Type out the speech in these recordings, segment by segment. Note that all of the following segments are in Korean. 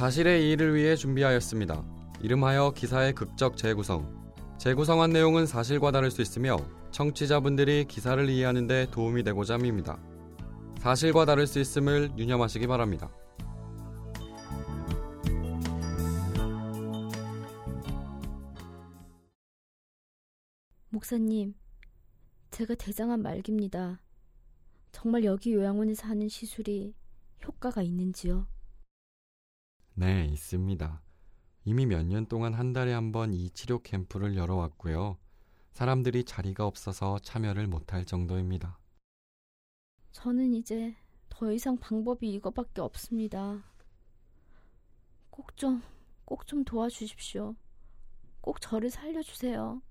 사실의 이의를 위해 준비하였습니다. 이름하여 기사의 극적 재구성. 재구성한 내용은 사실과 다를 수 있으며 청취자분들이 기사를 이해하는 데 도움이 되고자 합니다. 사실과 다를 수 있음을 유념하시기 바랍니다. 목사님, 제가 대장암 말기입니다. 정말 여기 요양원에서 하는 시술이 효과가 있는지요? 네, 있습니다. 이미 몇 년 동안 한 달에 한 번 이 치료 캠프를 열어왔고요. 사람들이 자리가 없어서 참여를 못할 정도입니다. 저는 이제 더 이상 방법이 이거밖에 없습니다. 꼭 좀, 꼭 좀 도와주십시오. 꼭 저를 살려주세요.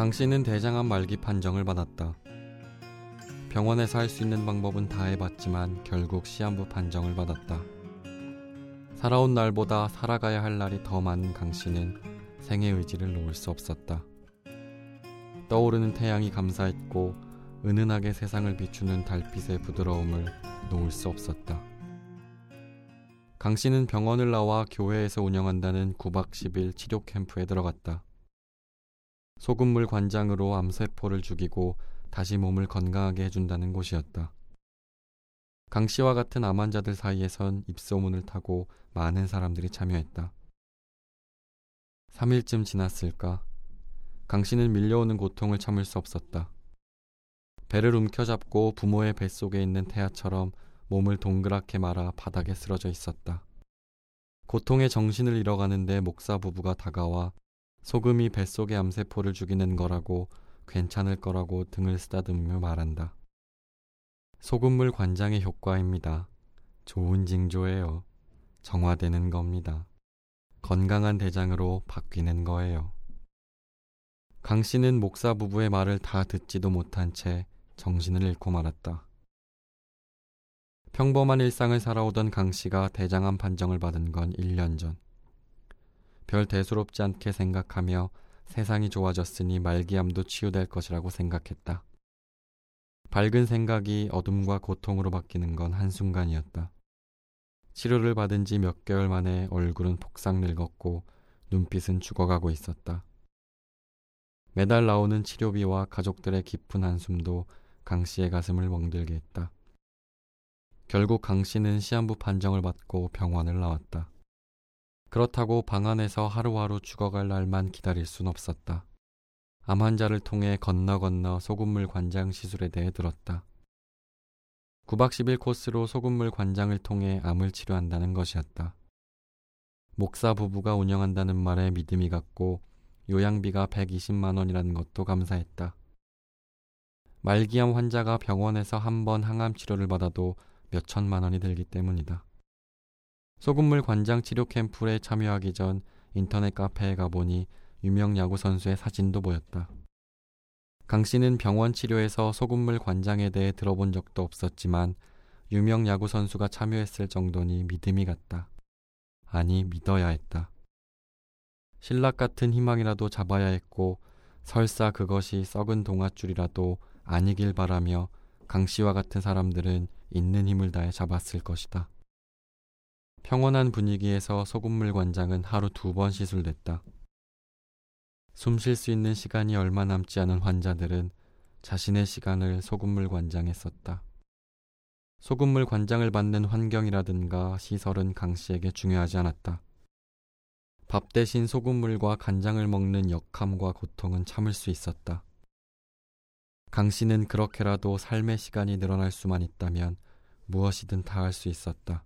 강 씨는 대장암 말기 판정을 받았다. 병원에서 할 수 있는 방법은 다 해봤지만 결국 시한부 판정을 받았다. 살아온 날보다 살아가야 할 날이 더 많은 강 씨는 생의 의지를 놓을 수 없었다. 떠오르는 태양이 감사했고 은은하게 세상을 비추는 달빛의 부드러움을 놓을 수 없었다. 강 씨는 병원을 나와 교회에서 운영한다는 9박 10일 치료 캠프에 들어갔다. 소금물 관장으로 암세포를 죽이고 다시 몸을 건강하게 해준다는 곳이었다. 강 씨와 같은 암 환자들 사이에선 입소문을 타고 많은 사람들이 참여했다. 3일쯤 지났을까? 강 씨는 밀려오는 고통을 참을 수 없었다. 배를 움켜잡고 부모의 뱃속에 있는 태아처럼 몸을 동그랗게 말아 바닥에 쓰러져 있었다. 고통에 정신을 잃어가는데 목사 부부가 다가와 소금이 뱃속의 암세포를 죽이는 거라고 괜찮을 거라고 등을 쓰다듬으며 말한다. 소금물 관장의 효과입니다. 좋은 징조예요. 정화되는 겁니다. 건강한 대장으로 바뀌는 거예요. 강 씨는 목사 부부의 말을 다 듣지도 못한 채 정신을 잃고 말았다. 평범한 일상을 살아오던 강 씨가 대장암 판정을 받은 건 1년 전. 별 대수롭지 않게 생각하며 세상이 좋아졌으니 말기암도 치유될 것이라고 생각했다. 밝은 생각이 어둠과 고통으로 바뀌는 건 한순간이었다. 치료를 받은 지 몇 개월 만에 얼굴은 폭삭 늙었고 눈빛은 죽어가고 있었다. 매달 나오는 치료비와 가족들의 깊은 한숨도 강 씨의 가슴을 멍들게 했다. 결국 강 씨는 시한부 판정을 받고 병원을 나왔다. 그렇다고 방 안에서 하루하루 죽어갈 날만 기다릴 순 없었다. 암 환자를 통해 건너 건너 소금물 관장 시술에 대해 들었다. 9박 10일 코스로 소금물 관장을 통해 암을 치료한다는 것이었다. 목사 부부가 운영한다는 말에 믿음이 갔고 요양비가 120만 원이라는 것도 감사했다. 말기암 환자가 병원에서 한 번 항암 치료를 받아도 몇 천만 원이 들기 때문이다. 소금물 관장 치료 캠프에 참여하기 전 인터넷 카페에 가보니 유명 야구 선수의 사진도 보였다. 강 씨는 병원 치료에서 소금물 관장에 대해 들어본 적도 없었지만 유명 야구 선수가 참여했을 정도니 믿음이 갔다. 아니, 믿어야 했다. 신락 같은 희망이라도 잡아야 했고 설사 그것이 썩은 동아줄이라도 아니길 바라며 강 씨와 같은 사람들은 있는 힘을 다해 잡았을 것이다. 평온한 분위기에서 소금물 관장은 하루 두 번 시술됐다. 숨 쉴 수 있는 시간이 얼마 남지 않은 환자들은 자신의 시간을 소금물 관장에 썼다. 소금물 관장을 받는 환경이라든가 시설은 강 씨에게 중요하지 않았다. 밥 대신 소금물과 간장을 먹는 역함과 고통은 참을 수 있었다. 강 씨는 그렇게라도 삶의 시간이 늘어날 수만 있다면 무엇이든 다 할 수 있었다.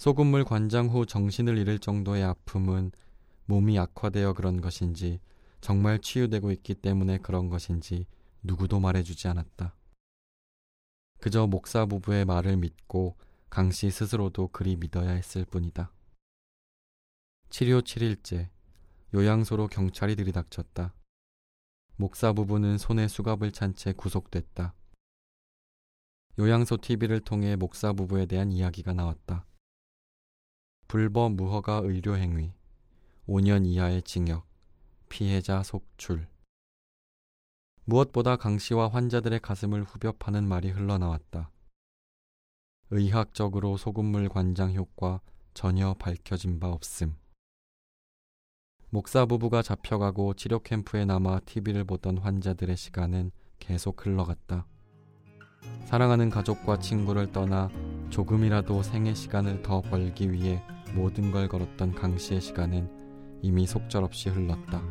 소금물 관장 후 정신을 잃을 정도의 아픔은 몸이 악화되어 그런 것인지 정말 치유되고 있기 때문에 그런 것인지 누구도 말해주지 않았다. 그저 목사 부부의 말을 믿고 강 씨 스스로도 그리 믿어야 했을 뿐이다. 치료 7일째 요양소로 경찰이 들이닥쳤다. 목사 부부는 손에 수갑을 찬 채 구속됐다. 요양소 TV를 통해 목사 부부에 대한 이야기가 나왔다. 불법 무허가 의료 행위, 5년 이하의 징역, 피해자 속출. 무엇보다 강 씨와 환자들의 가슴을 후벼 파는 말이 흘러나왔다. 의학적으로 소금물 관장 효과 전혀 밝혀진 바 없음. 목사 부부가 잡혀가고 치료 캠프에 남아 TV를 보던 환자들의 시간은 계속 흘러갔다. 사랑하는 가족과 친구를 떠나 조금이라도 생의 시간을 더 벌기 위해 모든 걸 걸었던 강 씨의 시간은 이미 속절없이 흘렀다.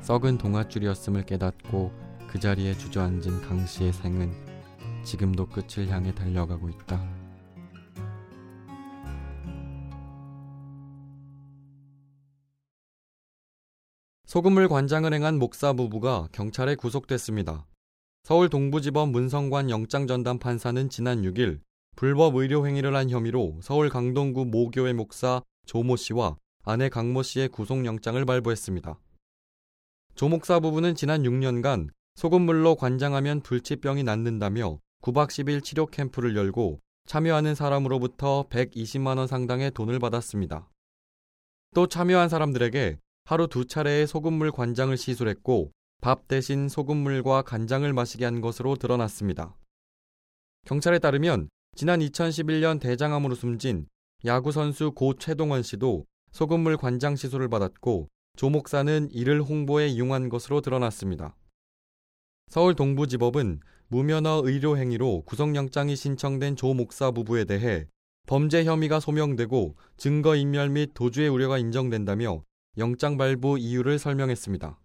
썩은 동아줄이었음을 깨닫고 그 자리에 주저앉은 강 씨의 생은 지금도 끝을 향해 달려가고 있다. 소금물 관장을 행한 목사 부부가 경찰에 구속됐습니다. 서울 동부지법 문성관 영장전담 판사는 지난 6일 불법 의료 행위를 한 혐의로 서울 강동구 모교회 목사 조모 씨와 아내 강모 씨의 구속영장을 발부했습니다. 조 목사 부부는 지난 6년간 소금물로 관장하면 불치병이 낫는다며 9박 10일 치료 캠프를 열고 참여하는 사람으로부터 120만 원 상당의 돈을 받았습니다. 또 참여한 사람들에게 하루 두 차례의 소금물 관장을 시술했고 밥 대신 소금물과 간장을 마시게 한 것으로 드러났습니다. 경찰에 따르면 지난 2011년 대장암으로 숨진 야구 선수 고 최동원 씨도 소금물 관장 시술을 받았고 조 목사는 이를 홍보에 이용한 것으로 드러났습니다. 서울 동부지법은 무면허 의료 행위로 구속영장이 신청된 조 목사 부부에 대해 범죄 혐의가 소명되고 증거 인멸 및 도주의 우려가 인정된다며 영장 발부 이유를 설명했습니다.